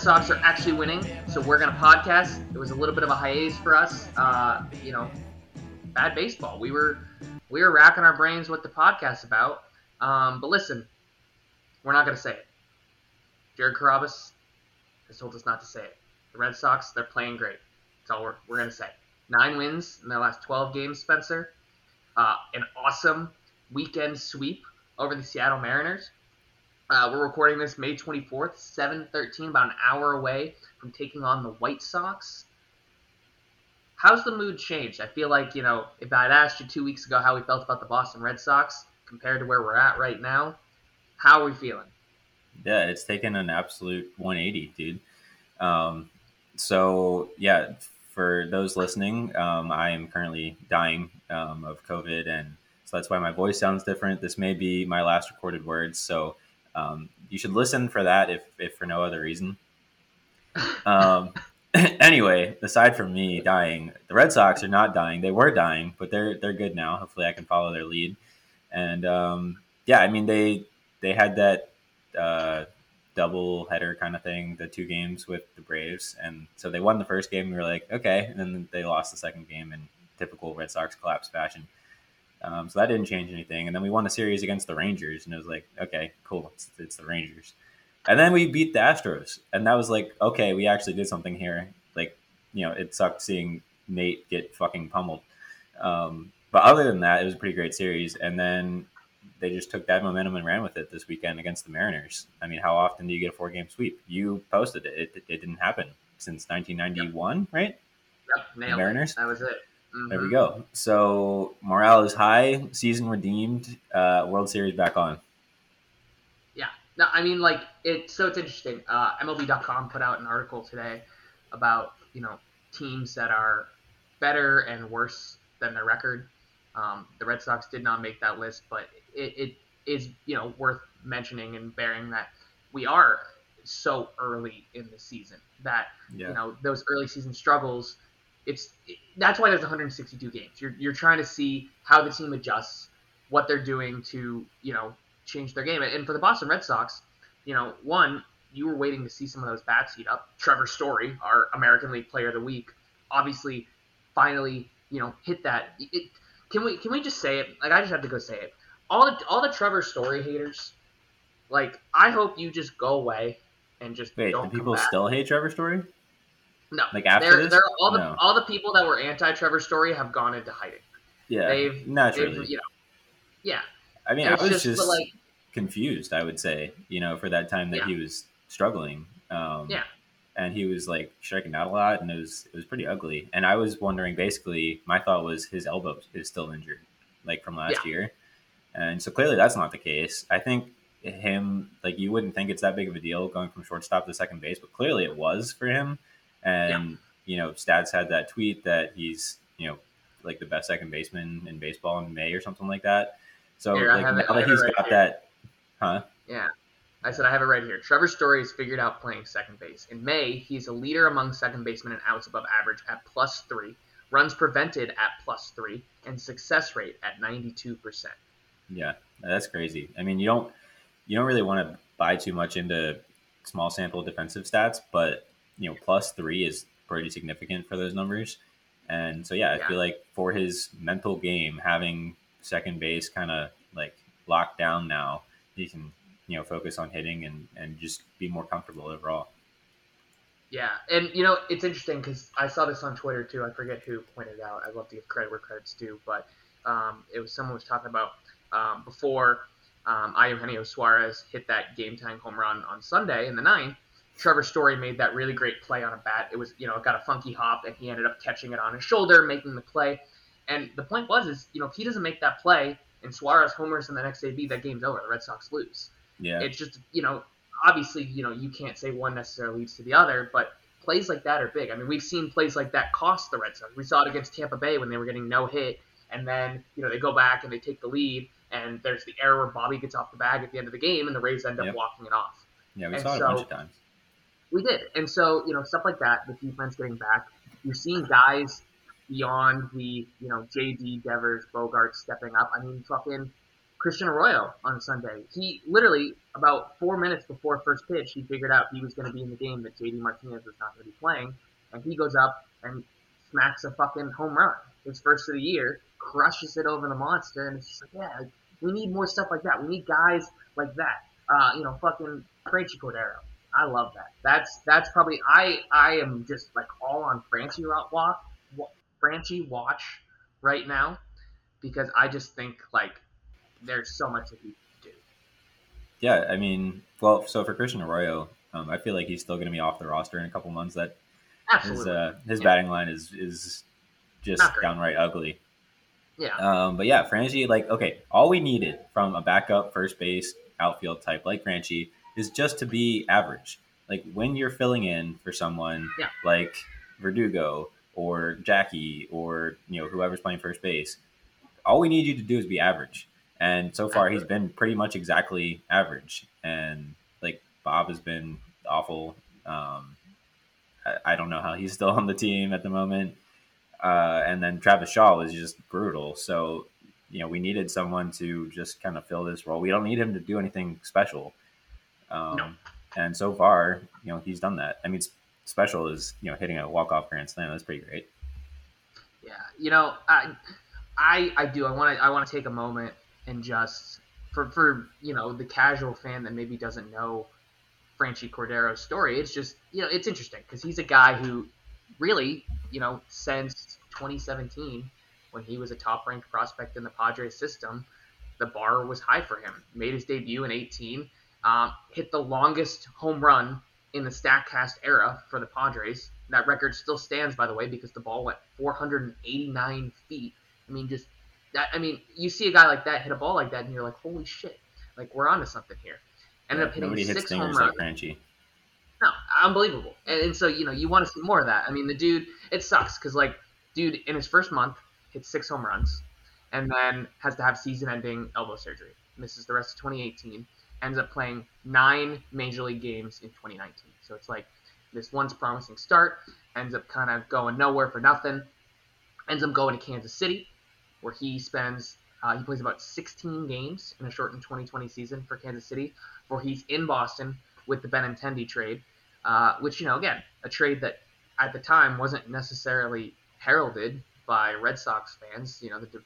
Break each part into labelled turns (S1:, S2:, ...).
S1: Sox are actually winning. So we're gonna podcast. It was a little bit of a hiatus for us. Uh, you know, bad baseball. We were we were racking our brains what the podcast about. Um, but listen, we're not gonna say it. Jared Carrabis has told us not to say it. The Red Sox, they're playing great. That's all we're, we're gonna say. Nine wins in their last 12 games, Spencer. Uh, an awesome weekend sweep over the Seattle Mariners. Uh, we're recording this May 24th, 7:13, about an hour away from taking on the White Sox. How's the mood changed? I feel like you know, if I'd asked you two weeks ago how we felt about the Boston Red Sox compared to where we're at right now, how are we feeling?
S2: Yeah, it's taken an absolute 180, dude. Um, so yeah, for those listening, um, I am currently dying um, of COVID, and so that's why my voice sounds different. This may be my last recorded words, so um, you should listen for that, if, if for no other reason. Um, anyway, aside from me dying, the Red Sox are not dying. They were dying, but they're they're good now. Hopefully, I can follow their lead. And um, yeah, I mean they they had that. Uh, double header kind of thing, the two games with the Braves. And so they won the first game. We were like, okay. And then they lost the second game in typical Red Sox collapse fashion. Um, so that didn't change anything. And then we won a series against the Rangers. And it was like, okay, cool. It's, it's the Rangers. And then we beat the Astros. And that was like, okay, we actually did something here. Like, you know, it sucked seeing Nate get fucking pummeled. Um, but other than that, it was a pretty great series. And then they just took that momentum and ran with it this weekend against the Mariners. I mean, how often do you get a four game sweep? You posted it. It, it didn't happen since 1991, yep. right?
S1: Yep, Mariners. It. That was it. Mm-hmm.
S2: There we go. So morale is high, season redeemed, uh, World Series back on.
S1: Yeah. No, I mean, like it. So it's interesting. Uh, MLB.com put out an article today about you know teams that are better and worse than their record. Um, the Red Sox did not make that list, but it, it is you know worth mentioning and bearing that we are so early in the season that yeah. you know those early season struggles. It's that's why there's 162 games. You're you're trying to see how the team adjusts, what they're doing to you know change their game. And for the Boston Red Sox, you know, one you were waiting to see some of those bats heat up. Trevor Story, our American League Player of the Week, obviously finally you know hit that. It, can we can we just say it? Like I just have to go say it all the all the Trevor Story haters, like I hope you just go away and just
S2: wait.
S1: do
S2: people still hate Trevor Story?
S1: No,
S2: like after
S1: they're,
S2: this,
S1: they're all the
S2: no.
S1: all the people that were anti Trevor Story have gone into hiding.
S2: Yeah, they've naturally, they've,
S1: you know, yeah.
S2: I mean, I was just, just like, confused. I would say, you know, for that time that yeah. he was struggling. Um,
S1: yeah.
S2: And he was like striking out a lot, and it was it was pretty ugly. And I was wondering, basically, my thought was his elbow is still injured, like from last yeah. year. And so clearly that's not the case. I think him, like, you wouldn't think it's that big of a deal going from shortstop to second base, but clearly it was for him. And, yeah. you know, Stats had that tweet that he's, you know, like the best second baseman in baseball in May or something like that. So
S1: here,
S2: like, now that he's right got
S1: here.
S2: that, huh?
S1: Yeah. I said I have it right here. Trevor Story has figured out playing second base. In May, he's a leader among second basemen in outs above average at plus three, runs prevented at plus three, and success rate at 92%.
S2: Yeah, that's crazy. I mean, you don't you don't really want to buy too much into small sample defensive stats, but you know, plus three is pretty significant for those numbers. And so, yeah, I yeah. feel like for his mental game, having second base kind of like locked down now, he can you know focus on hitting and and just be more comfortable overall.
S1: Yeah, and you know it's interesting because I saw this on Twitter too. I forget who pointed it out. I love to give credit where credit's due, but um, it was someone was talking about um, before um, Eugenio Suarez hit that game tying home run on Sunday in the ninth. Trevor Story made that really great play on a bat. It was, you know, it got a funky hop, and he ended up catching it on his shoulder, making the play. And the point was, is you know, if he doesn't make that play and Suarez homers in the next AB, that game's over. The Red Sox lose.
S2: Yeah.
S1: It's just, you know, obviously, you know, you can't say one necessarily leads to the other, but plays like that are big. I mean, we've seen plays like that cost the Red Sox. We saw it against Tampa Bay when they were getting no hit, and then you know they go back and they take the lead, and there's the error where Bobby gets off the bag at the end of the game, and the Rays end up yep. walking it off.
S2: Yeah, we
S1: and
S2: saw it so, a bunch of times.
S1: We did, and so you know stuff like that. The defense getting back. You're seeing guys beyond the you know JD Devers Bogaerts stepping up. I mean, fucking Christian Arroyo on Sunday. He literally about four minutes before first pitch, he figured out he was going to be in the game that JD Martinez was not going to be playing, and he goes up and smacks a fucking home run. His first of the year, crushes it over the monster, and it's just like, yeah, we need more stuff like that. We need guys like that. Uh, you know, fucking Franchy Cordero. I love that. That's that's probably I I am just like all on Franchy watch Franchy watch right now because I just think like there's so much that he can do.
S2: Yeah, I mean, well, so for Christian Arroyo, um, I feel like he's still going to be off the roster in a couple months. That Absolutely. his uh, his yeah. batting line is is just downright ugly.
S1: Yeah.
S2: Um, but yeah, Franchy, like, okay, all we needed from a backup first base outfield type like Franchy is just to be average. Like when you're filling in for someone
S1: yeah.
S2: like Verdugo or Jackie or you know whoever's playing first base, all we need you to do is be average. And so far, he's been pretty much exactly average. And like Bob has been awful. Um, I, I, don't know how he's still on the team at the moment. Uh, and then Travis Shaw was just brutal. So, you know, we needed someone to just kind of fill this role. We don't need him to do anything special. Um, no. And so far, you know, he's done that. I mean, special is, you know, hitting a walk-off grand slam. That's pretty great.
S1: Yeah. You know, I, I, I do. I want to, I want to take a moment and just for for you know the casual fan that maybe doesn't know Franchy Cordero's story, it's just you know it's interesting because he's a guy who really you know since 2017 when he was a top ranked prospect in the Padres system, the bar was high for him. Made his debut in 18, um, hit the longest home run in the Statcast era for the Padres. That record still stands, by the way, because the ball went 489 feet. I mean, just that, I mean, you see a guy like that hit a ball like that, and you're like, holy shit, like we're onto something here. Ended
S2: yeah, up hitting six home runs. Like
S1: no, unbelievable. And, and, so you know you want to see more of that. I mean, the dude, it sucks because like, dude, in his first month, hit six home runs, and then has to have season-ending elbow surgery. Misses the rest of 2018. Ends up playing nine major league games in 2019. So it's like this once promising start ends up kind of going nowhere for nothing. Ends up going to Kansas City, where he spends uh, he plays about 16 games in a shortened 2020 season for Kansas City, where he's in Boston with the Benintendi trade, uh, which you know again a trade that at the time wasn't necessarily heralded by Red Sox fans. You know, the,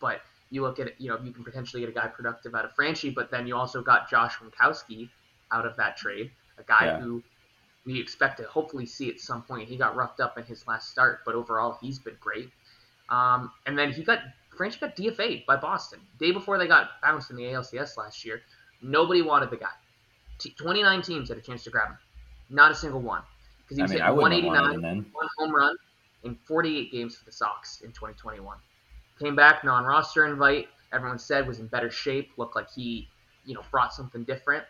S1: but you look at you know you can potentially get a guy productive out of Franchy, but then you also got Josh Winckowski out of that trade, a guy yeah. who we expect to hopefully see at some point. He got roughed up in his last start, but overall he's been great. Um, and then he got Franchy got DFA'd by Boston day before they got bounced in the ALCS last year. Nobody wanted the guy. T- 29 teams had a chance to grab him. Not a single one. Because he was I mean, hitting 189, one home run in 48 games for the Sox in 2021. Came back, non-roster invite. Everyone said was in better shape. Looked like he, you know, brought something different.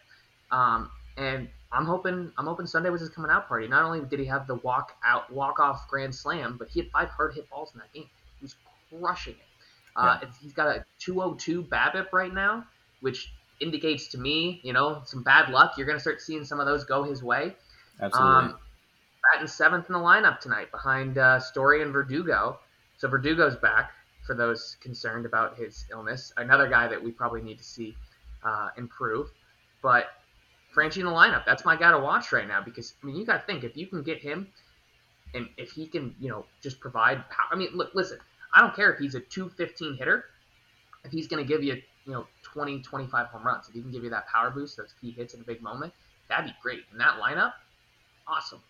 S1: Um, and I'm hoping I'm hoping Sunday was his coming out party. Not only did he have the walk out walk off grand slam, but he had five hard hit balls in that game. He was crushing it. Uh, yeah. He's got a 202 BABIP right now, which indicates to me, you know, some bad luck. You're going to start seeing some of those go his way.
S2: Absolutely. Um,
S1: batting seventh in the lineup tonight behind uh, Story and Verdugo. So Verdugo's back for those concerned about his illness. Another guy that we probably need to see uh, improve. But Franchy in the lineup, that's my guy to watch right now because, I mean, you got to think if you can get him and if he can, you know, just provide. Power. I mean, look, listen, I don't care if he's a 215 hitter. If he's going to give you, you know, 20, 25 home runs, if he can give you that power boost, those key hits in a big moment, that'd be great. In that lineup, awesome.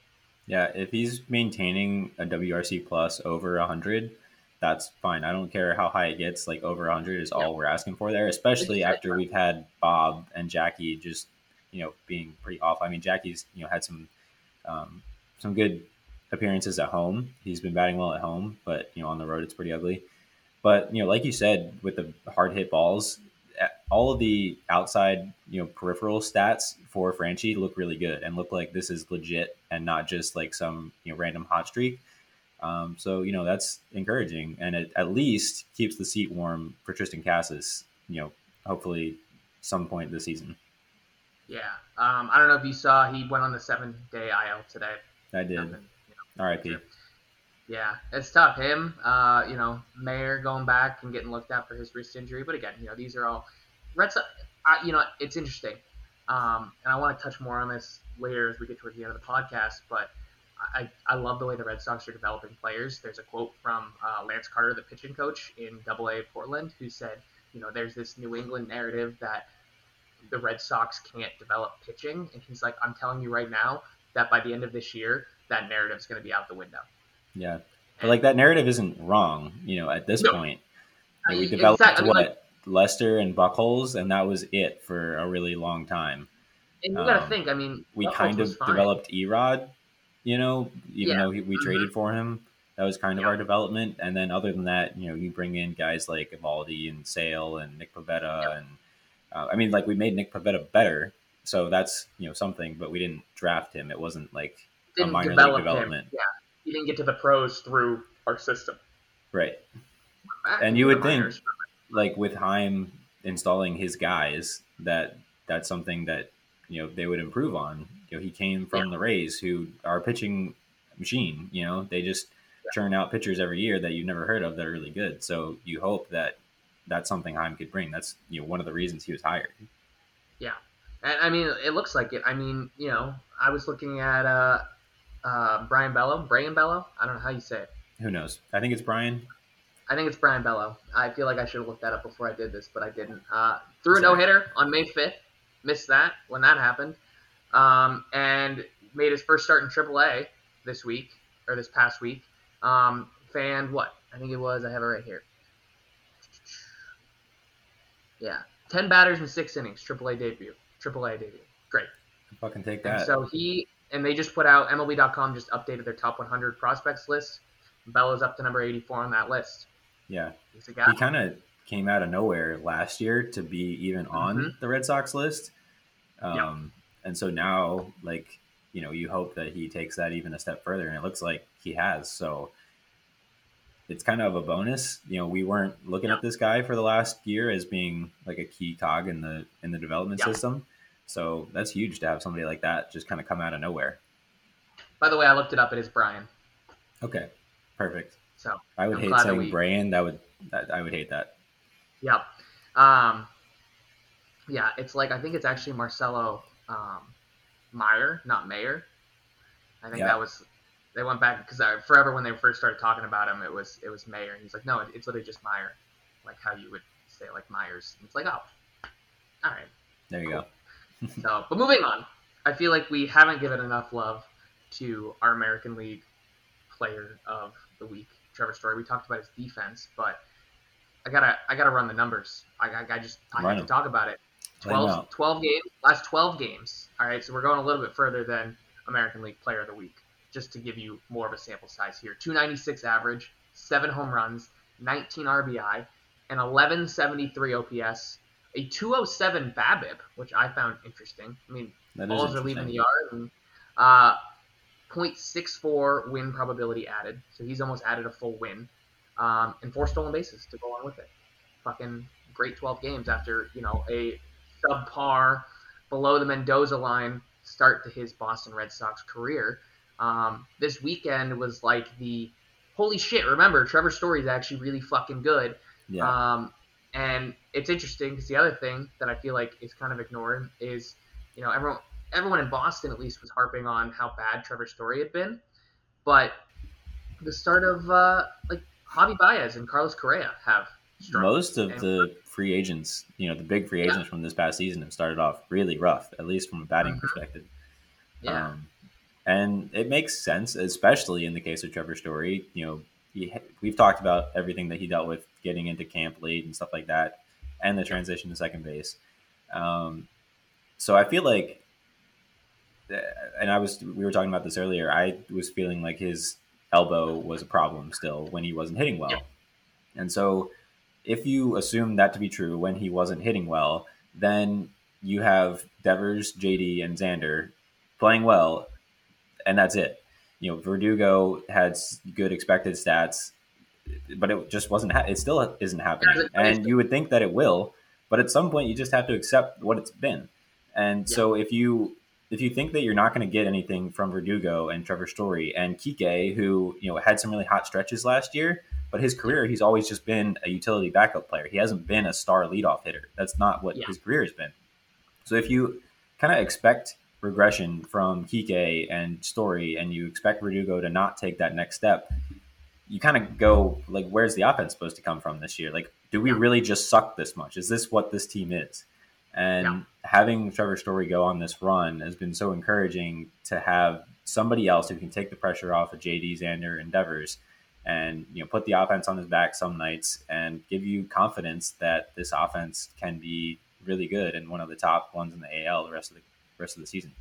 S2: Yeah, if he's maintaining a WRC plus over 100, that's fine. I don't care how high it gets. Like over 100 is all yep. we're asking for there, especially after we've had Bob and Jackie just, you know, being pretty off. I mean, Jackie's, you know, had some um, some good appearances at home. He's been batting well at home, but you know on the road it's pretty ugly. But you know, like you said, with the hard hit balls, all of the outside you know peripheral stats for Franchy look really good and look like this is legit and not just like some you know random hot streak. Um, so you know that's encouraging, and it at least keeps the seat warm for Triston Casas. You know, hopefully some point this season.
S1: Yeah, um, I don't know if you saw he went on the seven day IL today.
S2: I did. Nothing R.I.P.
S1: Yeah, it's tough. Him, uh, you know, Mayer going back and getting looked at for his wrist injury. But again, you know, these are all Red Sox, I, you know, it's interesting, um, and I want to touch more on this later as we get towards the end of the podcast. But I, I love the way the Red Sox are developing players. There's a quote from uh, Lance Carter, the pitching coach in Double A Portland, who said, you know, there's this New England narrative that the Red Sox can't develop pitching, and he's like, I'm telling you right now that by the end of this year, that narrative is going to be out the window.
S2: Yeah, but like that narrative isn't wrong. You know, at this
S1: No.
S2: point,
S1: I
S2: we developed
S1: exact- I mean,
S2: what
S1: like,
S2: Lester and Buchholz, and that was it for a really long time.
S1: and you got to
S2: um,
S1: think, I mean,
S2: We kind of
S1: fine.
S2: developed E-Rod, you know, even
S1: Yeah.
S2: though he, we
S1: Mhm.
S2: traded for him. That was kind of
S1: Yeah.
S2: our development, and then other than that, you know, you bring in guys like Eovaldi and Sale and Nick Pivetta,
S1: Yeah.
S2: and uh, I mean, like we made Nick Pivetta better, so that's you know something, but we didn't draft him. It wasn't like
S1: didn't
S2: minor league
S1: develop him.
S2: development.
S1: Yeah, he didn't get to the pros through our system.
S2: right. And you would think- like with Chaim installing his guys, that that's something that you know they would improve on. You know, he came from the Rays, who are a pitching machine. You know, they just churn out pitchers every year that you've never heard of that are really good. So you hope that that's something Chaim could bring. That's you know one of the reasons he was hired.
S1: Yeah, and I mean, it looks like it. I mean, you know, I was looking at uh, uh, Brayan Bello, Brayan Bello. I don't know how you say it.
S2: Who knows? I think it's Brian.
S1: I think it's Brayan Bello. I feel like I should have looked that up before I did this, but I didn't. Uh, threw a no hitter on May 5th. Missed that when that happened. Um, and made his first start in AAA this week, or this past week. Um, fanned what? I think it was, I have it right here. Yeah. 10 batters in six innings, AAA debut. AAA debut. Great.
S2: Fucking take
S1: And
S2: that.
S1: so he and they just put out MLB.com just updated their top 100 prospects list. Bello's up to number 84 on that list.
S2: yeah,
S1: He's a guy.
S2: he kind of came out of nowhere last year to be even on
S1: Mhm.
S2: the Red Sox list. Um,
S1: Yeah.
S2: And so now, like, you know, you hope that he takes that even a step further, and it looks like he has. So it's kind of a bonus. You know, we weren't looking
S1: Yeah.
S2: at this guy for the last year as being like a key cog in the in the development
S1: Yeah.
S2: system. So that's huge to have somebody like that just kind of come out of nowhere.
S1: By the way, I looked it up. It is Brian.
S2: Okay, perfect.
S1: So
S2: I would
S1: I'm
S2: hate saying
S1: we-
S2: Brian. That would that, I would hate that.
S1: Yeah, um, yeah. It's like I think it's actually Marcelo um, Meyer, not Mayer. I think
S2: Yeah.
S1: that was they went back because forever when they first started talking about him, it was it was Mayer, and he's like, no, it's literally just Meyer, like how you would say like Myers. And it's like, oh, all right.
S2: There you go.
S1: So, but moving on, I feel like we haven't given enough love to our American League player of the week, Trevor Story. We talked about his defense, but I gotta I gotta run the numbers. I, I, I just I have to talk about it.
S2: Lay 'em
S1: 12, 12 games, last 12 games. All right, so we're going a little bit further than American League Player of the Week, just to give you more of a sample size here. 296 average, seven home runs, 19 RBI, an 1173 OPS, a 207 BABIP, which I found interesting. I mean, balls are leaving the yard, and uh, 0.64 win probability added, so he's almost added a full win, um, and four stolen bases to go along with it. Fucking great 12 games after you know a subpar, below the Mendoza line start to his Boston Red Sox career. Um, this weekend was like the holy shit. Remember, Trevor Story is actually really fucking good.
S2: Yeah.
S1: Um, and it's interesting because the other thing that I feel like is kind of ignored is, you know, everyone everyone in Boston at least was harping on how bad Trevor Story had been, but the start of uh, like Javi Baez and Carlos Correa have struggled.
S2: Most of
S1: And-
S2: the free agents, you know, the big free
S1: Yeah.
S2: agents from this past season have started off really rough, at least from a batting
S1: Mhm.
S2: perspective.
S1: yeah,
S2: Um, and it makes sense, especially in the case of Trevor Story. You know, he, we've talked about everything that he dealt with getting into camp late and stuff like that, and the transition to second base. Um, so I feel like, and I was we were talking about this earlier. I was feeling like his elbow was a problem still when he wasn't hitting well, and so if you assume that to be true when he wasn't hitting well, then you have Devers, JD, and Xander playing well, and that's it. You know, Verdugo had good expected stats, but it just wasn't. Ha- it still isn't happening, and you would think that it will, but at some point you just have to accept what it's been. And so if you if you think that you're not going to get anything from Verdugo and Trevor Story and Kike, who you know had some really hot stretches last year, But his career, he's always just been a utility backup player. He hasn't been a star leadoff hitter. That's not what
S1: Yeah.
S2: his career has been. So if you kind of expect regression from Kike and Story, and you expect Verdugo to not take that next step, you kind of go like, where's the offense supposed to come from this year? Like, do we
S1: Yeah.
S2: really just suck this much? Is this what this team is? And
S1: Yeah.
S2: having Trevor Story go on this run has been so encouraging to have somebody else who can take the pressure off of JD Xander and Devers and you know put the offense on his back some nights and give you confidence that this offense can be really good and one of the top ones in the AL the rest of the rest of the season.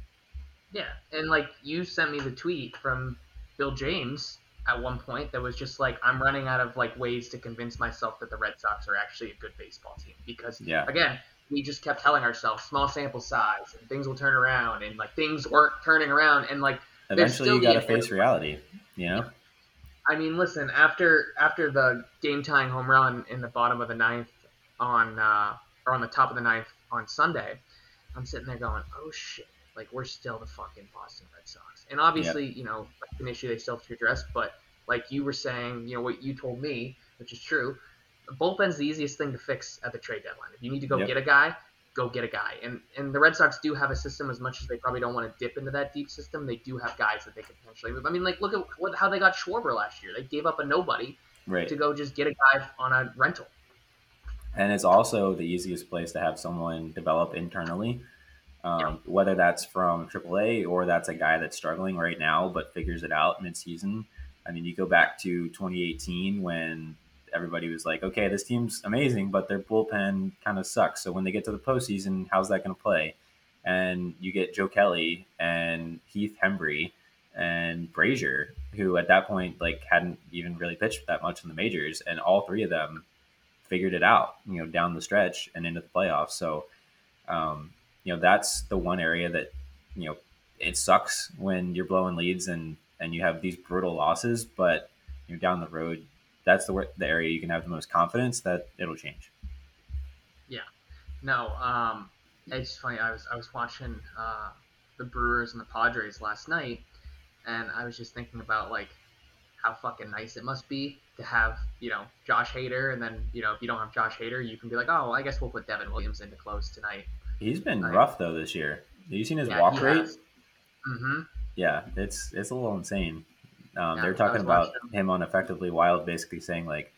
S1: Yeah, and like you sent me the tweet from Bill James at one point that was just like I'm running out of like ways to convince myself that the Red Sox are actually a good baseball team because
S2: Yeah.
S1: again we just kept telling ourselves small sample size and things will turn around and like things weren't turning around and like
S2: Eventually you got to face reality, you know?
S1: I mean listen after after the game tying home run in the bottom of the ninth on uh, or on the top of the ninth on Sunday I'm sitting there going oh shit like we're still the fucking Boston Red Sox. And obviously, you know, an issue they still have to address. But like you were saying, you know, what you told me, which is true, the bullpen's the easiest thing to fix at the trade deadline. If you need to go
S2: Yep.
S1: get a guy, go get a guy. And and the Red Sox do have a system as much as they probably don't want to dip into that deep system. They do have guys that they could potentially move. I mean, like look at what, how they got Schwarber last year. They gave up a nobody
S2: Right.
S1: to go just get a guy on a rental.
S2: and it's also the easiest place to have someone develop internally um, whether that's from AAA or that's a guy that's struggling right now but figures it out mid-season. I mean, you go back to 2018 when everybody was like, "Okay, this team's amazing, but their bullpen kind of sucks." So when they get to the postseason, how's that going to play? And you get Joe Kelly and Heath Hembree and Brasier, who at that point like hadn't even really pitched that much in the majors, and all three of them figured it out, you know, down the stretch and into the playoffs. So, um, you know, that's the one area that, you know, it sucks when you're blowing leads and, and you have these brutal losses, but you know, down the road, that's the, the area you can have the most confidence that it'll change.
S1: Yeah, no, um, it's funny. I was I was watching uh, the Brewers and the Padres last night, and I was just thinking about like how fucking nice it must be to have you know Josh Hader, and then you know if you don't have Josh Hader, you can be like, oh, I guess we'll put Devin Williams into close tonight.
S2: He's been rough though this year. Have you seen his
S1: Yeah,
S2: walk rate?
S1: Mm-hmm.
S2: Yeah, it's it's a little insane. Um,
S1: Yeah,
S2: they're talking about him on Effectively Wild, basically saying like,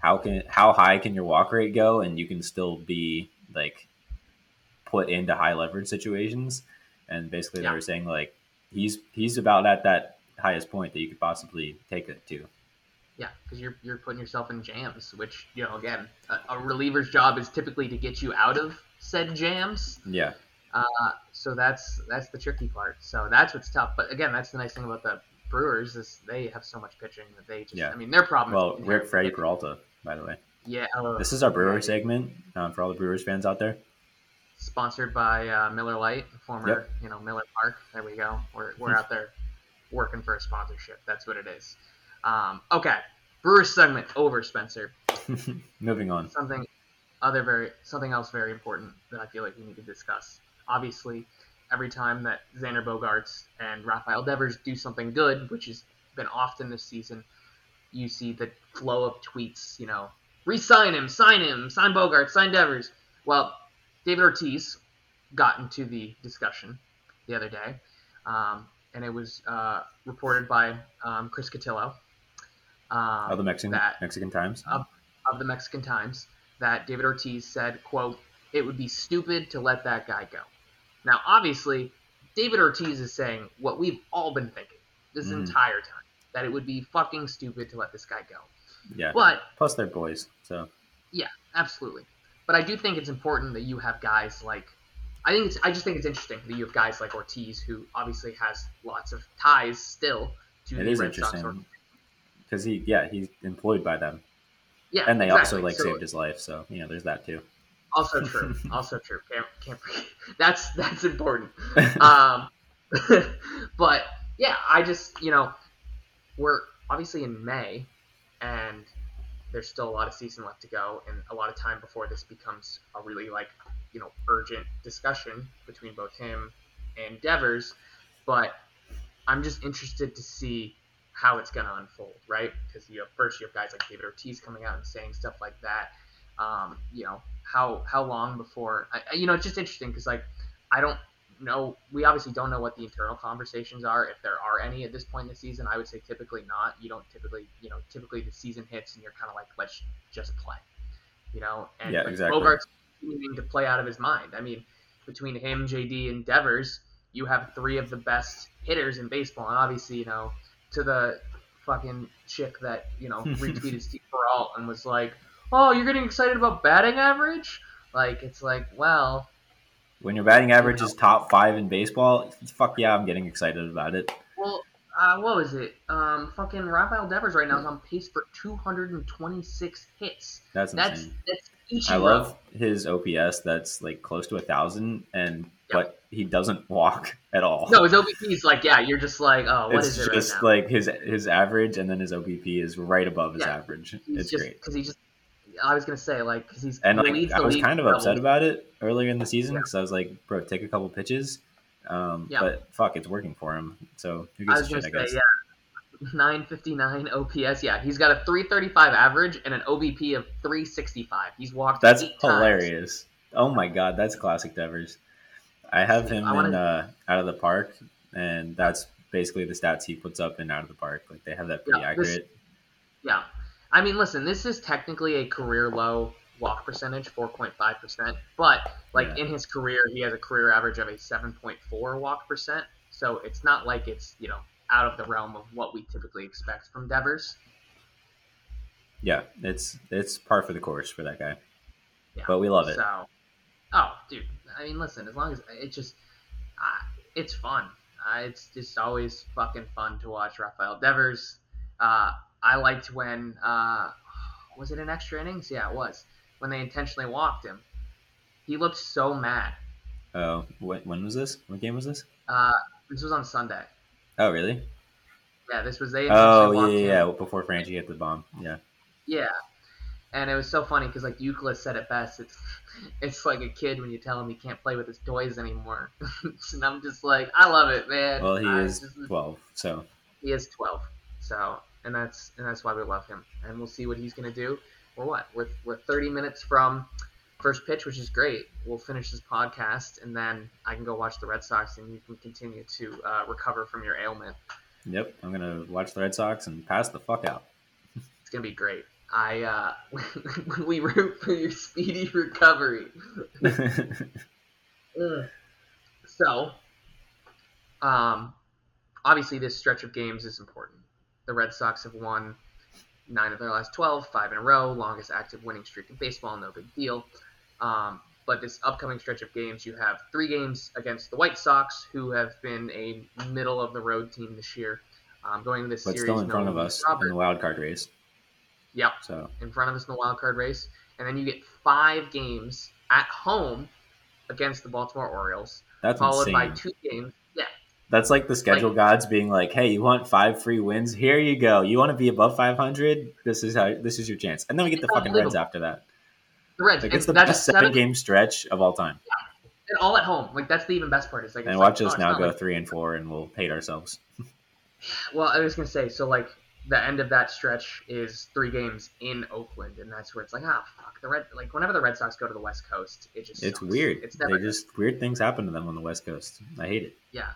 S2: how can how high can your walk rate go, and you can still be like put into high leverage situations. And basically,
S1: Yeah.
S2: they were saying like he's he's about at that highest point that you could possibly take it to.
S1: Yeah, because you're you're putting yourself in jams, which you know again, a, a reliever's job is typically to get you out of said jams.
S2: Yeah,
S1: Uh, so that's that's the tricky part. So that's what's tough. But again, that's the nice thing about the Brewers is they have so much pitching that they just.
S2: Yeah.
S1: I mean, their problem.
S2: well, Rick Freddie Peralta, by the way.
S1: Yeah. oh,
S2: This is our Brewer
S1: right.
S2: segment um, for all the Brewers fans out there.
S1: Sponsored by uh, Miller Lite, former
S2: Yep.
S1: you know Miller Park. There we go. We're we're out there working for a sponsorship. That's what it is. Um, okay, Brewers segment over, Spencer.
S2: Moving on.
S1: something other very something else very important that I feel like we need to discuss. Obviously, every time that Xander Bogaerts and Rafael Devers do something good, which has been often this season, you see the flow of tweets. You know, re-sign him, sign him, sign Bogaerts, sign Devers. Well, David Ortiz got into the discussion the other day, um, and it was uh, reported by um, Chris Cotillo. Um,
S2: Of the Mexican
S1: that
S2: Mexican Times.
S1: of the Mexican Times that David Ortiz said, quote, it would be stupid to let that guy go. Now, obviously, David Ortiz is saying what we've all been thinking this
S2: Mhm.
S1: entire time, that it would be fucking stupid to let this guy go.
S2: Yeah.
S1: But,
S2: Plus they're boys, so
S1: yeah, absolutely. But I do think it's important that you have guys like, I think it's, I just think it's interesting that you have guys like Ortiz, who obviously has lots of ties still to
S2: it
S1: the
S2: is
S1: Red Sox.
S2: interesting because he yeah he's employed by them
S1: Yeah,
S2: and they
S1: exactly.
S2: also like
S1: So-
S2: saved his life so you know there's that too
S1: Also true. also true. Can't can't forget. That's that's important. Um, but yeah, I just you know we're obviously in May, and there's still a lot of season left to go, and a lot of time before this becomes a really like you know urgent discussion between both him and Devers. But I'm just interested to see how it's going to unfold, right? Because you have first you have guys like David Ortiz coming out and saying stuff like that. Um, you know, how how long before? I, you know, it's just interesting because like I don't know. We obviously don't know what the internal conversations are, if there are any at this point in the season. I would say typically not. You don't typically, you know, typically the season hits and you're kind of like, let's just play. You know, and
S2: Yeah,
S1: like,
S2: exactly.
S1: Bogaerts continuing to play out of his mind. I mean, between him, JD, and Devers, you have three of the best hitters in baseball, and obviously, you know, to the fucking chick that you know retweeted Steve Peralt and was like, "Oh, you're getting excited about batting average?" Like, it's like, well,
S2: When your batting average is top five in baseball, fuck yeah, I'm getting excited about it.
S1: well, uh, what was it? Um, fucking Rafael Devers right now is on pace for 226 hits.
S2: That's
S1: That's
S2: insane.
S1: that's Ichiro.
S2: I love his OPS. That's like close to a thousand, and but he doesn't walk at all.
S1: No, his OBP is like, yeah, you're just like, oh, what
S2: it's
S1: is it
S2: just
S1: right now?
S2: like his his average, and then his OBP is right above his
S1: Yeah.
S2: average.
S1: He's
S2: It's
S1: just,
S2: great.
S1: because he just. I was gonna say like because he's
S2: And
S1: he
S2: like
S1: leads
S2: I was kind of upset
S1: doubles.
S2: about it earlier in the season
S1: Yeah.
S2: because I was like, bro, take a couple pitches. Um,
S1: Yeah.
S2: But fuck, it's working for him. So who
S1: I
S2: gives a
S1: was
S2: shit?
S1: gonna
S2: I
S1: say yeah, 959 OPS. Yeah, he's got a 335 average and an OBP of 365. He's walked.
S2: That's
S1: eight times.
S2: hilarious. Oh my god, that's classic Devers. I have him
S1: I wanna-
S2: in uh, out of the park, and that's basically the stats he puts up in out of the park. Like they have that pretty
S1: Yeah, this-
S2: accurate.
S1: Yeah. I mean, listen, this is technically a career low walk percentage, 4.5%. But, like,
S2: Yeah.
S1: in his career, he has a career average of a 7.4 walk percent. So it's not like it's, you know, out of the realm of what we typically expect from Devers.
S2: Yeah, it's it's par for the course for that guy.
S1: Yeah.
S2: But we love it.
S1: So, oh, dude. I mean, listen, as long as it just, uh, it's fun. Uh, it's just always fucking fun to watch Rafael Devers. Uh, I liked when, uh, was it in extra innings? Yeah, it was. When they intentionally walked him. He looked so mad.
S2: Oh, when, when was this? What game was this?
S1: Uh, this was on Sunday.
S2: Oh, really?
S1: Yeah, this was they.
S2: Oh, yeah, yeah,
S1: him.
S2: Before Franchy hit the bomb. Yeah.
S1: Yeah. And it was so funny because like Euclid said it best. It's it's like a kid when you tell him he can't play with his toys anymore. and I'm just like, I love it, man.
S2: Well, he
S1: I
S2: is
S1: just-
S2: 12, so
S1: he is 12. So and that's and that's why we love him. And we'll see what he's gonna do. We're what? We're we're 30 minutes from first pitch, which is great. We'll finish this podcast and then I can go watch the Red Sox and you can continue to uh, recover from your ailment.
S2: yep. I'm gonna watch the Red Sox and pass the fuck out.
S1: It's gonna be great. I uh, we root for your speedy recovery. So, um, obviously, this stretch of games is important. The Red Sox have won nine of their last 12, five in a row, longest active winning streak in baseball, no big deal. Um, but this upcoming stretch of games, you have three games against the White Sox, who have been a middle of the road team this year. Um, going to this
S2: but
S1: series,
S2: still in
S1: no
S2: front of us
S1: Robert.
S2: in the wild card race.
S1: Yep,
S2: So
S1: in front of us in the wild card race, and then you get five games at home against the Baltimore Orioles,
S2: that's
S1: followed
S2: insane.
S1: by two games. Yeah,
S2: That's like the schedule
S1: Like-
S2: gods being like, "Hey, you want five free wins? Here you go. You want to be above 500? This is how. This is your chance." And then we get the fucking Reds after that.
S1: the Reds.
S2: Like it's the best
S1: seven,
S2: seven game stretch of all time.
S1: and all at home. Like that's the even best part. Is like
S2: And
S1: it's
S2: watch
S1: like,
S2: us
S1: oh,
S2: now go
S1: like-
S2: three and four, and we'll hate ourselves.
S1: well, I was gonna say so. Like the end of that stretch is three games in Oakland, and that's where it's like, ah, fuck the Red. Like whenever the Red Sox go to the West Coast, it just
S2: It's
S1: sucks.
S2: weird.
S1: It's never
S2: they just weird things happen to them on the West Coast. I hate it.
S1: yeah,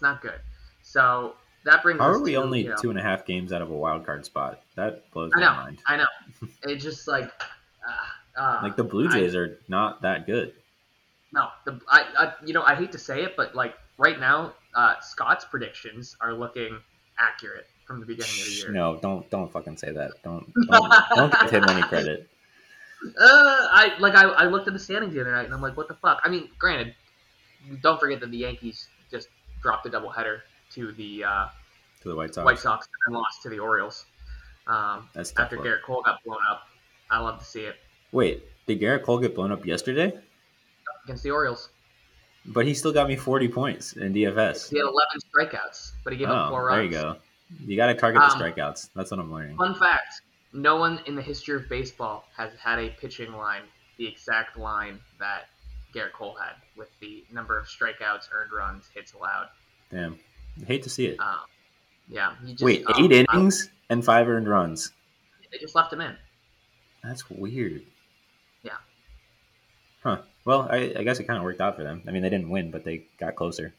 S1: it's not good. So that brings
S2: How are we
S1: to,
S2: only
S1: you know,
S2: two and a half games out of a wild card spot? That blows
S1: I
S2: my
S1: know,
S2: mind.
S1: I know. It's just like, uh, uh,
S2: Like the Blue
S1: I-
S2: Jays are not that good.
S1: No, the I, I you know I hate to say it, but like right now, uh, Scott's predictions are looking accurate from the beginning of the year.
S2: No, don't don't fucking say that. Don't don't, don't give him any credit.
S1: Uh, I like I, I looked at the standings the other night and I'm like, what the fuck? I mean, granted, don't forget that the Yankees dropped a doubleheader to the uh,
S2: To the White Sox.
S1: White Sox and lost to the Orioles um,
S2: That's
S1: after
S2: luck.
S1: Gerrit Cole got blown up. I love to see it
S2: Wait, did Gerrit Cole get blown up yesterday?
S1: against the Orioles.
S2: But he still got me 40 points in DFS.
S1: He had 11 strikeouts, but he gave up
S2: Oh,
S1: four runs.
S2: there you go. You got to target the
S1: Um,
S2: strikeouts. That's what I'm learning.
S1: Fun fact: No one in the history of baseball has had a pitching line the exact line that Gerrit Cole had, with the number of strikeouts, earned runs, hits allowed.
S2: Damn. I hate to see it.
S1: Um, Yeah. Just,
S2: Wait,
S1: um,
S2: eight
S1: I-
S2: innings and five earned runs.
S1: they just left him in.
S2: That's weird.
S1: Yeah.
S2: Huh. Well, I, I guess it kind of worked out for them. I mean, they didn't win, but they got closer.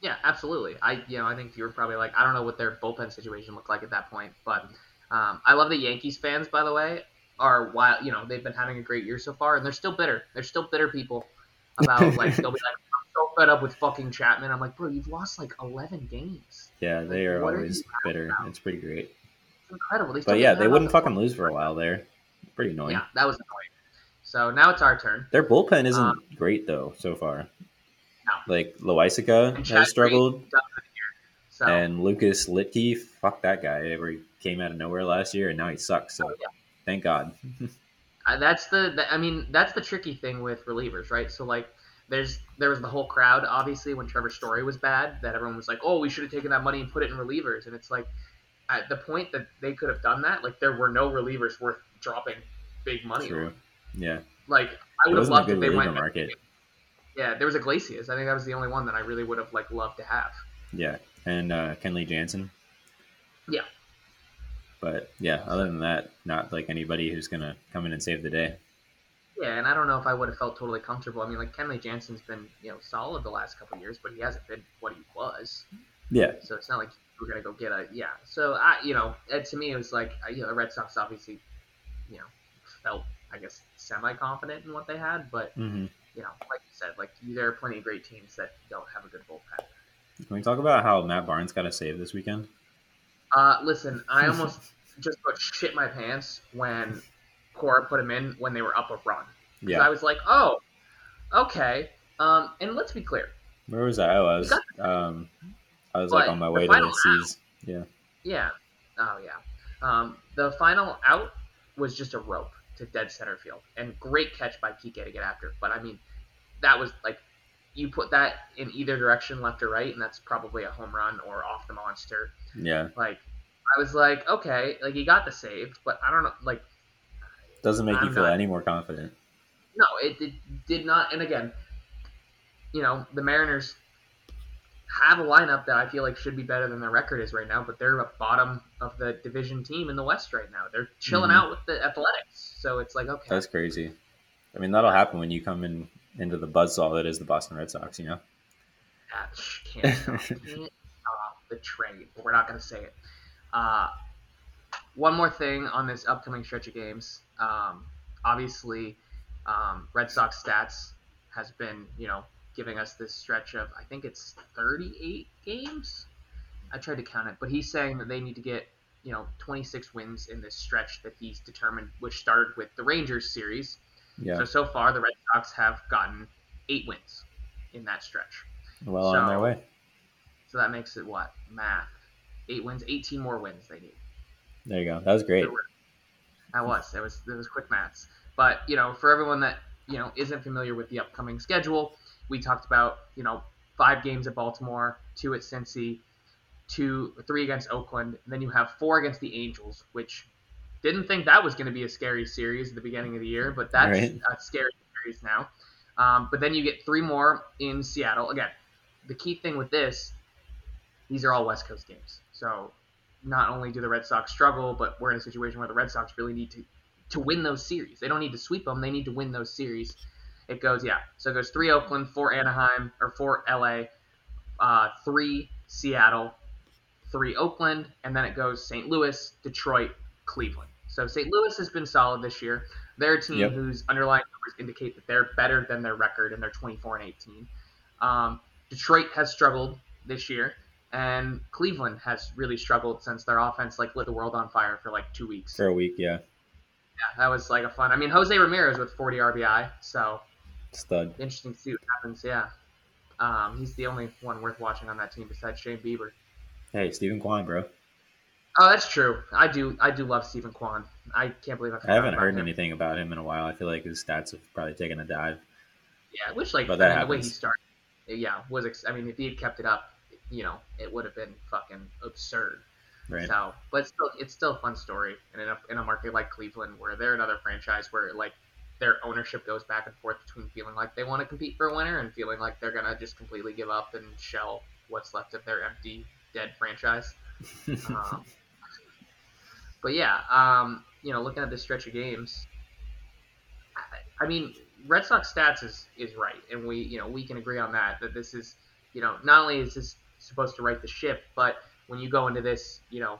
S1: Yeah, absolutely. I you know I think you were probably like I don't know what their bullpen situation looked like at that point, but um, I love the Yankees fans by the way are wild. You know they've been having a great year so far, and they're still bitter. They're still bitter people about like they'll be like I'm so fed up with fucking Chapman. I'm like, bro, you've lost like 11 games.
S2: Yeah, they are
S1: What are
S2: always
S1: you
S2: bitter.
S1: about?
S2: It's pretty great.
S1: It's incredible.
S2: But yeah, they wouldn't fucking lose for a while there. Pretty annoying.
S1: Yeah, that was annoying. So now it's our turn.
S2: Their bullpen isn't
S1: Um,
S2: great though so far.
S1: No.
S2: Like
S1: Chad
S2: has struggled,
S1: Green done for the year. So
S2: and Lucas Luetge, fuck that guy. Ever came out of nowhere last year, and now he sucks. So
S1: Oh, yeah.
S2: Thank God.
S1: Uh, that's the, I mean that's the tricky thing with relievers, right? So like there's there was the whole crowd obviously when Trevor Story was bad that everyone was like, "Oh, we should have taken that money and put it in relievers." And it's like at the point that they could have done that, like there were no relievers worth dropping big money
S2: True.
S1: on.
S2: Yeah,
S1: Like I would have loved if they went
S2: market.
S1: Yeah, there was a Iglesias. I think that was the only one that I really would have like loved to have.
S2: Yeah, and uh, Kenley Jansen.
S1: Yeah.
S2: But yeah, other than that, not like anybody who's gonna come in and save the day.
S1: Yeah, and I don't know if I would have felt totally comfortable. I mean, like Kenley Jansen's been you know solid the last couple of years, but he hasn't been what he was.
S2: Yeah,
S1: So it's not like we're gonna go get a yeah. So I, you know, to me it was like you know the Red Sox obviously, you know, felt I guess semi confident in what they had, but
S2: hmm
S1: you know, like you said, like there are plenty of great teams that don't have a good bullpen.
S2: Can we talk about how Matt Barnes got a save this weekend?
S1: Uh, listen, I almost just about shit my pants when Cora put him in when they were up a run.
S2: Yeah,
S1: I was like, oh, okay. Um, and let's be clear,
S2: where was I? I was, um, I was like on my
S1: the
S2: way to the C's. Yeah,
S1: Yeah. Oh yeah. Um, the final out was just a rope to dead center field, and great catch by Kike to get after. But I mean, that was like you put that in either direction, left or right, and that's probably a home run or off the monster.
S2: yeah.
S1: Like I was like, okay, like he got the save, but I don't know, like
S2: Doesn't make you
S1: I'm
S2: feel
S1: not-
S2: any more confident.
S1: no, it, it did not. And again, you know, the Mariners have a lineup that I feel like should be better than their record is right now, but they're a bottom of the division team in the West right now. They're chilling
S2: Mhm.
S1: out with the Athletics, so it's like okay,
S2: That's crazy. I mean, that'll happen when you come in into the buzzsaw that is the Boston Red Sox. You know.
S1: can't stop, can't stop the train. But we're not going to say it. Uh, one more thing on this upcoming stretch of games. Um, obviously, um, Red Sox stats has been, you know, giving us this stretch of I think it's 38 games. I tried to count it, but he's saying that they need to get, you know, 26 wins in this stretch that he's determined, which started with the Rangers series.
S2: Yeah.
S1: So so far, the Red Sox have gotten eight wins in that stretch.
S2: Well on their
S1: so-
S2: way.
S1: So that makes it what? Math. Eight wins, 18 more wins they need.
S2: There you go. That was great.
S1: That was. That was. That was quick maths. But you know, for everyone that you know isn't familiar with the upcoming schedule, we talked about you know five games at Baltimore, two at Cincy, two, three against Oakland, and then you have four against the Angels, which didn't think that was going to be a scary series at the beginning of the year, but that's
S2: Right.
S1: a scary series now. Um, but then you get three more in Seattle. Again, the key thing with this, these are all West Coast games. So not only do the Red Sox struggle, but we're in a situation where the Red Sox really need to to win those series. They don't need to sweep them; they need to win those series. It goes, yeah. So it goes three Oakland, four Anaheim, or four LA, uh, three Seattle, three Oakland, and then it goes St. Louis, Detroit, Cleveland. So St. Louis has been solid this year. They're a team
S2: Yep.
S1: whose underlying numbers indicate that they're better than their record, and they're 24 and 18. Um, Detroit has struggled this year, and Cleveland has really struggled since their offense like lit the world on fire for like two weeks.
S2: For a week, yeah.
S1: Yeah, that was like a fun. I mean, Jose Ramirez with 40 RBI, so
S2: Stud.
S1: interesting to see what happens. Yeah, um, he's the only one worth watching on that team besides Shane Bieber.
S2: Hey, Steven Kwan, bro.
S1: Oh, that's true. I do. I do love Steven Kwan. I can't believe I.
S2: I haven't heard
S1: him.
S2: anything about him in a while. I feel like his stats have probably taken a dive.
S1: Yeah, which like
S2: But that
S1: I mean, the way he started, yeah, was. Ex- I mean, if he had kept it up, you know, it would have been fucking absurd.
S2: Right.
S1: So, but it's still, it's still a fun story, and in a in a market like Cleveland, where they're another franchise where like their ownership goes back and forth between feeling like they want to compete for a winner and feeling like they're gonna just completely give up and shell what's left of their empty, dead franchise. um, but yeah, um, you know, looking at this stretch of games, I, I mean, Red Sox stats is is right, and we you know we can agree on that that this is you know not only is this supposed to right the ship, but when you go into this, you know,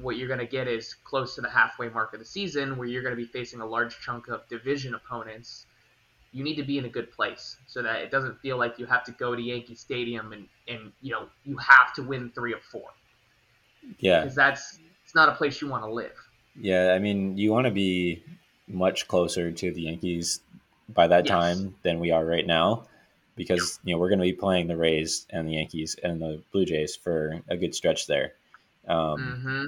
S1: what you're going to get is close to the halfway mark of the season, where you're going to be facing a large chunk of division opponents. You need to be in a good place so that it doesn't feel like you have to go to Yankee Stadium and, and you know you have to win three or four.
S2: Yeah,
S1: because that's it's not a place you want to live.
S2: Yeah, I mean, you want to be much closer to the Yankees by that yes. time than we are right now because you know we're going to be playing the Rays and the Yankees and the Blue Jays for a good stretch there. Um, mm-hmm.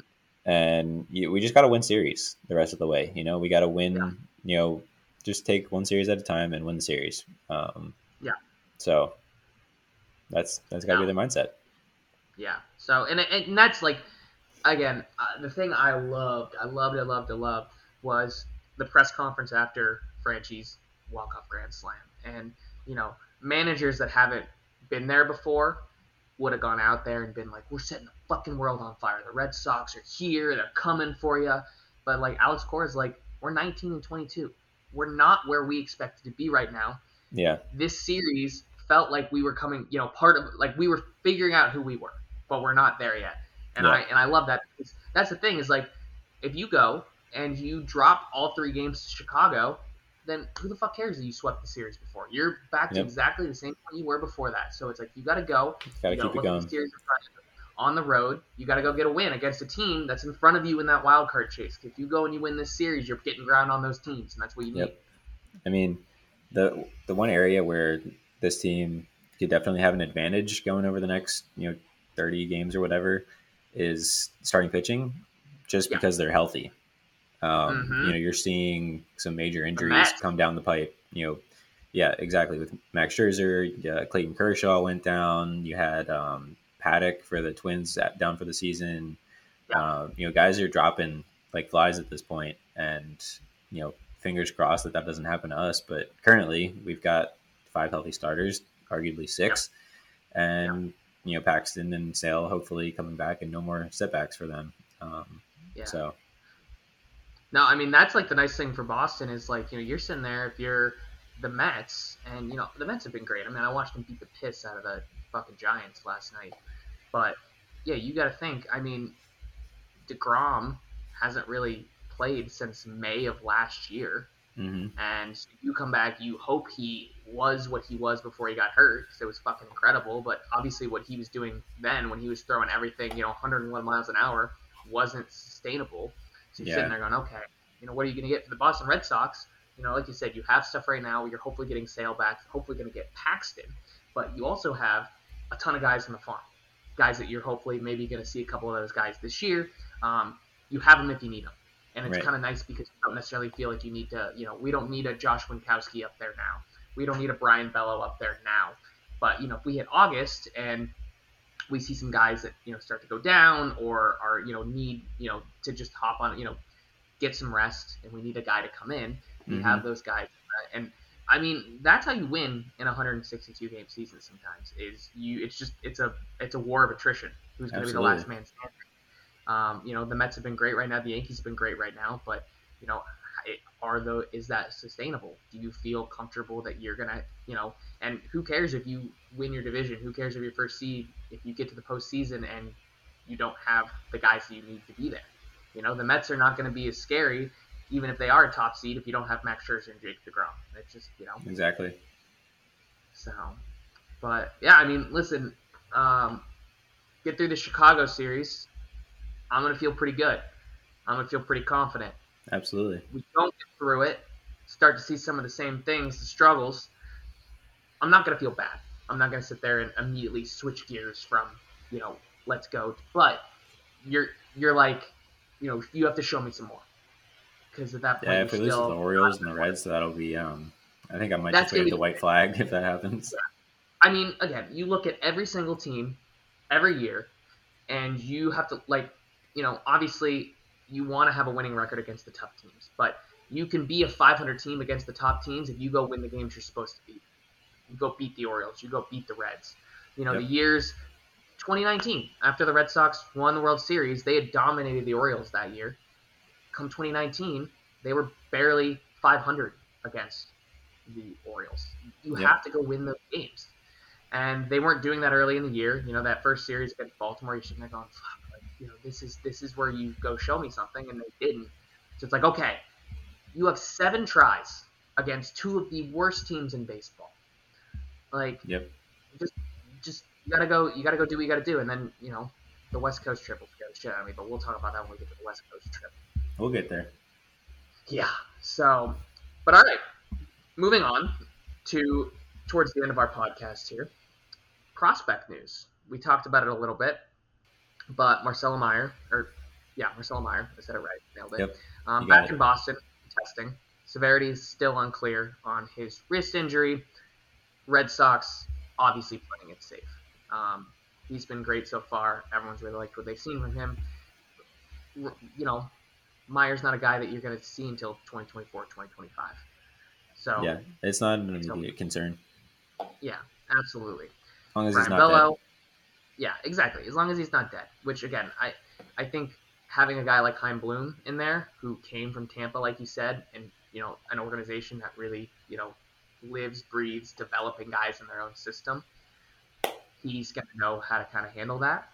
S2: And you, we just got to win series the rest of the way. You know, we got to win. Yeah. You know, just take one series at a time and win the series. Um,
S1: yeah.
S2: So that's that's got to yeah. be the mindset.
S1: Yeah. So and and that's like again uh, the thing I loved, I loved, I loved, I loved was the press conference after Franchy's walk off grand slam, and you know managers that haven't been there before would have gone out there and been like, "We're setting the fucking world on fire. The Red Sox are here. They're coming for you." But like Alex Cora is like, "We're 19 and 22. We're not where we expected to be right now."
S2: Yeah.
S1: This series felt like we were coming, you know, part of like we were figuring out who we were, but we're not there yet. And yeah. I and I love that. because That's the thing is like, if you go and you drop all three games to Chicago, then who the fuck cares that you swept the series before? You're back to yep. exactly the same point you were before that. So it's like you got to go.
S2: You got to keep it going.
S1: The on the road, you got to go get a win against a team that's in front of you in that wild card chase. If you go and you win this series, you're getting ground on those teams, and that's what you yep. need.
S2: I mean, the the one area where this team could definitely have an advantage going over the next you know 30 games or whatever is starting pitching, just yeah. because they're healthy. Um, mm-hmm. You know, you're seeing some major injuries come down the pipe. You know, yeah, exactly. With Max Scherzer, yeah, Clayton Kershaw went down. You had um, Paddack for the Twins at, down for the season. Yeah. Uh, you know, guys are dropping like flies at this point, and you know, fingers crossed that that doesn't happen to us. But currently, we've got five healthy starters, arguably six, yeah. and you know, Paxton and Sale hopefully coming back and no more setbacks for them. Um, yeah. So
S1: no, I mean that's like the nice thing for Boston is like you know you're sitting there if you're the Mets and you know the Mets have been great. I mean I watched them beat the piss out of the fucking Giants last night, but yeah, you got to think. I mean, Degrom hasn't really played since May of last year,
S2: mm-hmm.
S1: and you come back, you hope he was what he was before he got hurt because it was fucking incredible. But obviously, what he was doing then when he was throwing everything, you know, 101 miles an hour, wasn't sustainable. So you're yeah. sitting there going, okay, you know, what are you going to get for the Boston Red Sox? You know, like you said, you have stuff right now. You're hopefully getting Sale back. hopefully going to get Paxton, but you also have a ton of guys on the farm, guys that you're hopefully maybe going to see a couple of those guys this year. Um, you have them if you need them, and it's right. kind of nice because you don't necessarily feel like you need to. You know, we don't need a Josh Winckowski up there now. We don't need a Brayan Bello up there now. But you know, if we hit August and we see some guys that you know start to go down or are you know need you know to just hop on you know get some rest and we need a guy to come in we mm-hmm. have those guys and i mean that's how you win in a 162 game season sometimes is you it's just it's a it's a war of attrition who's going to be the last man standing um, you know the mets have been great right now the yankees have been great right now but you know are though is that sustainable? Do you feel comfortable that you're gonna, you know, and who cares if you win your division? Who cares if you're first seed? If you get to the postseason and you don't have the guys that you need to be there, you know, the Mets are not going to be as scary, even if they are a top seed, if you don't have Max Scherzer and Jake Degrom. It's just, you know,
S2: exactly.
S1: So, but yeah, I mean, listen, um, get through the Chicago series. I'm gonna feel pretty good. I'm gonna feel pretty confident.
S2: Absolutely.
S1: We don't get through it, start to see some of the same things, the struggles. I'm not going to feel bad. I'm not going to sit there and immediately switch gears from, you know, let's go. But you're you're like, you know, you have to show me some more. Because at that point,
S2: yeah, if we lose the Orioles and the Reds, that'll be. um I think I might just wave the white flag if that happens.
S1: I mean, again, you look at every single team every year, and you have to like, you know, obviously you want to have a winning record against the tough teams. But you can be a 500 team against the top teams if you go win the games you're supposed to beat. You go beat the Orioles. You go beat the Reds. You know, yep. the years 2019, after the Red Sox won the World Series, they had dominated the Orioles that year. Come 2019, they were barely 500 against the Orioles. You
S2: Yep.
S1: have to go win those games. And they weren't doing that early in the year. You know, that first series against Baltimore, you're sitting there going, fuck, you know, this is this is where you go show me something, and they didn't. So it's like, okay, you have seven tries against two of the worst teams in baseball. Like,
S2: Yep.
S1: just just you gotta go you gotta go do what you gotta do and then you know the west coast trip will scare the shit out of me but we'll talk about that when we get to the west coast trip
S2: We'll get there.
S1: yeah so but all right moving on to towards the end of our podcast here prospect news we talked about it a little bit but marcelo meyer or yeah marcelo meyer i said it right nailed it.
S2: Yep.
S1: um, back
S2: it.
S1: in boston testing. Severity is still unclear on his wrist injury. Red sox obviously playing it safe. Um, he's been great so far. Everyone's really liked what they've seen from him. You know meyer's not a guy that you're going to see until 2024 2025 so
S2: Yeah, it's not an immediate concern.
S1: Yeah, absolutely.
S2: As long as
S1: Brian
S2: he's not
S1: Bello. Yeah, exactly. As long as he's not dead. Which again, I I think having a guy like Chaim Bloom in there who came from Tampa, like you said, and you know, an organization that really, you know, lives, breathes, developing guys in their own system, he's gonna know how to kind of handle that.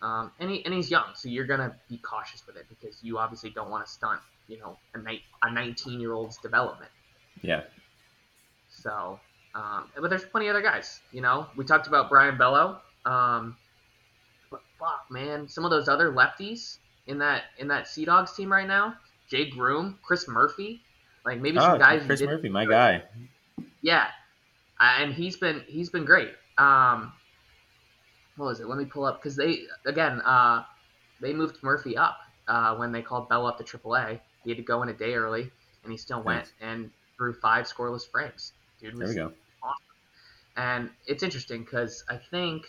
S1: Um, and, he, and he's young, so you're gonna be cautious with it because you obviously don't want to stunt, you know, a, ni- a 19 year old's development.
S2: Yeah,
S1: So, um, but there's plenty of other guys. You know, we talked about Brayan Bello. Um, fuck, man, some of those other lefties in that in that Sea Dogs team right now, Jay Groome, Chris Murphy, like maybe some
S2: oh,
S1: guys. you
S2: Chris Murphy, my guy.
S1: Yeah, and he's been he's been great. Um, what was it? Let me pull up because they again uh, they moved Murphy up uh, when they called Bello up to AAA. He had to go in a day early, and he still went and threw five scoreless frames. Dude
S2: There we go.
S1: and it's interesting because I think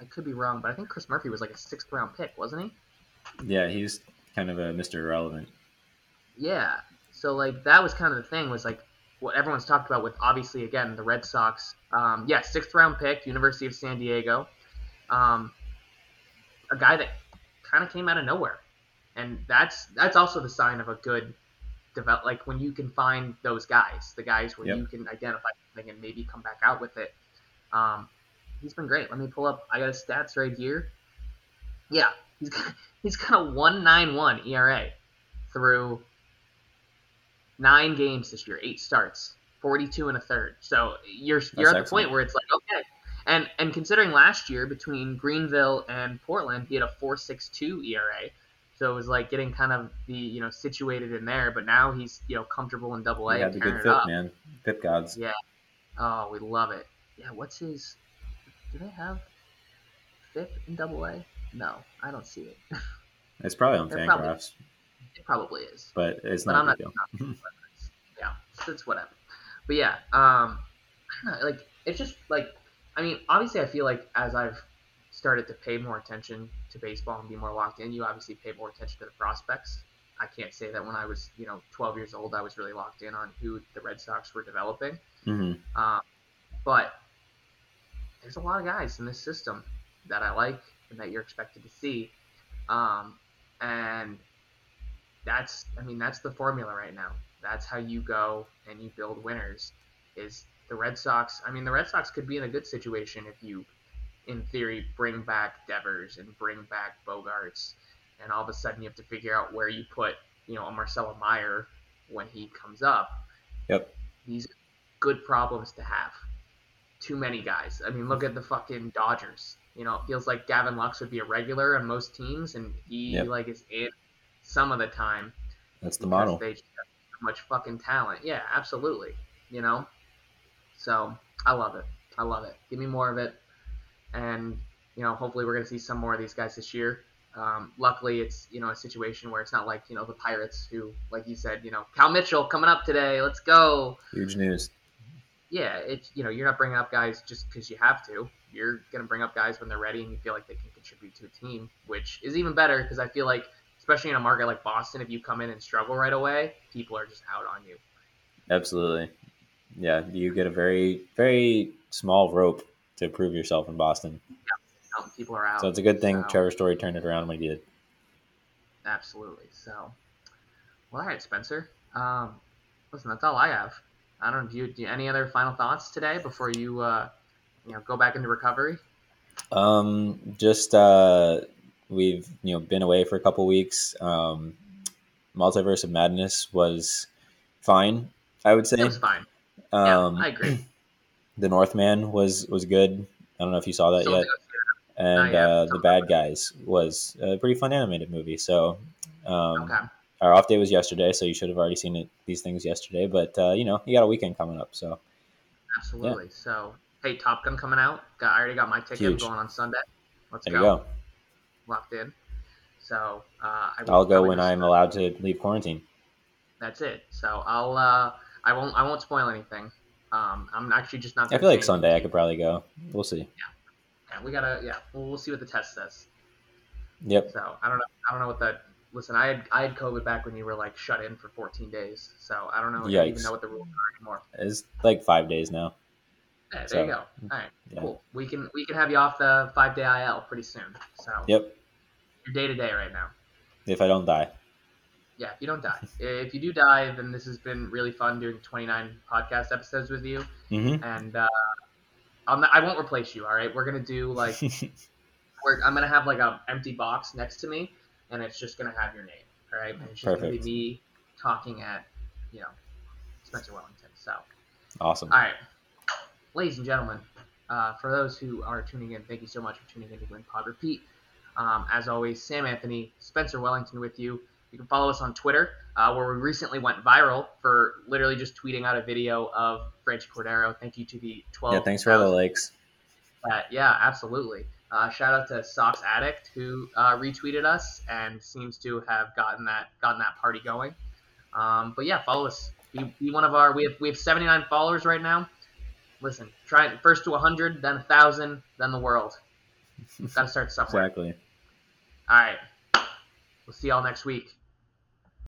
S1: I could be wrong, but I think Chris Murphy was like a sixth round pick, wasn't he?
S2: Yeah, he's kind of a Mr. Irrelevant.
S1: Yeah. So like that was kind of the thing was like what everyone's talked about with obviously again the Red Sox. Um, yeah, sixth round pick, University of San Diego. Um, a guy that kind of came out of nowhere, and that's that's also the sign of a good develop. Like when you can find those guys, the guys where
S2: Yep.
S1: you can identify something and maybe come back out with it. Um, he's been great. Let me pull up. I got his stats right here. Yeah, he's got, he's got a one nine one ERA through nine games this year, eight starts, forty two and a third. So you're you're at the point where it's like okay, and and considering last year between Greenville and Portland, he had a four six two ERA. So it was like getting kind of the you know situated in there, but now he's you know comfortable in Double A
S2: had the good fit, man. Fit gods.
S1: Yeah. Oh, we love it. Yeah. What's his? Do they have FIP in Double A? No, I don't see it.
S2: It's probably on Fangraphs,
S1: It probably is.
S2: but it's
S1: But
S2: not
S1: I'm
S2: a big
S1: not- yeah, it's, it's whatever. But yeah, um, I don't know, like it's just like I mean, obviously, I feel like as I've started to pay more attention to baseball and be more locked in, you obviously pay more attention to the prospects. I can't say that when I was, you know, 12 years old, I was really locked in on who the Red Sox were developing.
S2: hmm
S1: Um, but there's a lot of guys in this system that I like and that you're expected to see. Um, and that's, I mean, that's the formula right now. That's how you go and you build winners. Is the Red Sox? I mean, the Red Sox could be in a good situation if you, in theory, bring back Devers and bring back Bogaerts, and all of a sudden you have to figure out where you put, you know, a Marcelo Meyer when he comes up.
S2: Yep.
S1: These good problems to have. Too many guys. I mean, look at the fucking Dodgers. You know, it feels like Gavin Lux would be a regular on most teams, and he
S2: Yep.
S1: like is in some of the time
S2: That's the model.
S1: They just have so much fucking talent. Yeah, absolutely. You know, so I love it. I love it. Give me more of it, and you know, hopefully we're gonna see some more of these guys this year. Um, luckily, it's you know a situation where it's not like you know the Pirates who, like you said, you know Cal Mitchell coming up today. Let's go.
S2: Huge news.
S1: Yeah, it's you know you're not bringing up guys just because you have to. You're gonna bring up guys when they're ready and you feel like they can contribute to a team, which is even better because I feel like, especially in a market like Boston, if you come in and struggle right away, people are just out on you.
S2: Absolutely. Yeah, you get a very, very small rope to prove yourself in Boston.
S1: out, people are out.
S2: So it's a good thing
S1: So,
S2: Trevor Story turned it around when he did.
S1: Absolutely. So, well, all right, Spencer. Um, listen, that's all I have. I don't know. Do you, do you any other final thoughts today before you, uh, you know, go back into recovery?
S2: Um, just uh, we've you know been away for a couple weeks. Um, Multiverse of Madness was fine, I would say.
S1: It was fine.
S2: Um,
S1: yeah, I agree.
S2: the Northman was was good. I don't know if you saw that
S1: Still
S2: yet. And uh, the Bad Guys was a pretty fun animated movie. So um,
S1: Okay.
S2: Our off day was yesterday, so you should have already seen it, these things yesterday. But uh, you know, you got a weekend coming up, so
S1: Absolutely. So, hey, Top Gun coming out. Got, I already got my ticket
S2: Huge.
S1: going on Sunday. Let's
S2: there
S1: go.
S2: you go.
S1: Locked in. So uh, I will-
S2: I'll go when I'm allowed to leave quarantine.
S1: That's it. So I'll uh, I won't I won't spoil anything. Um, I'm actually just not.
S2: I feel like Sunday I could probably go. We'll see.
S1: Yeah, we gotta. Yeah, we'll, we'll see what the test says.
S2: Yep.
S1: So I don't know. I don't know what that. Listen, I had I had COVID back when you were like shut in for 14 days. So I don't know. Even know what the rules are anymore.
S2: It's like five days now.
S1: Yeah, there
S2: So,
S1: you go. All right,
S2: yeah.
S1: cool. We can we can have you off the five day IL pretty soon. So
S2: Yep.
S1: you're day to day right now.
S2: If I don't die.
S1: Yeah, if you don't die. if you do die, then this has been really fun doing 29 podcast episodes with you.
S2: hmm
S1: And uh, I'm not, I won't replace you. All right, we're gonna do like we're, I'm gonna have like an empty box next to me, and it's just gonna have your name. All right, and it's just gonna be me talking at you know Spencer Wellington. So
S2: awesome.
S1: all right, ladies and gentlemen, uh, for those who are tuning in, thank you so much for tuning in to Win Pod Repeat. Um, as always, Sam Anthony, Spencer Wellington with you. You can follow us on Twitter, uh, where we recently went viral for literally just tweeting out a video of Franchy Cordero. Thank you to the 12.
S2: Yeah, thanks for all the likes.
S1: Uh, yeah, absolutely. Uh, shout out to Socks Addict who uh, retweeted us and seems to have gotten that gotten that party going. Um, but yeah, follow us. Be, be one of our. We have we have 79 followers right now. Listen, try it first to 100, then a thousand, then the world. Got to start somewhere.
S2: Exactly.
S1: All right. We'll see y'all next week.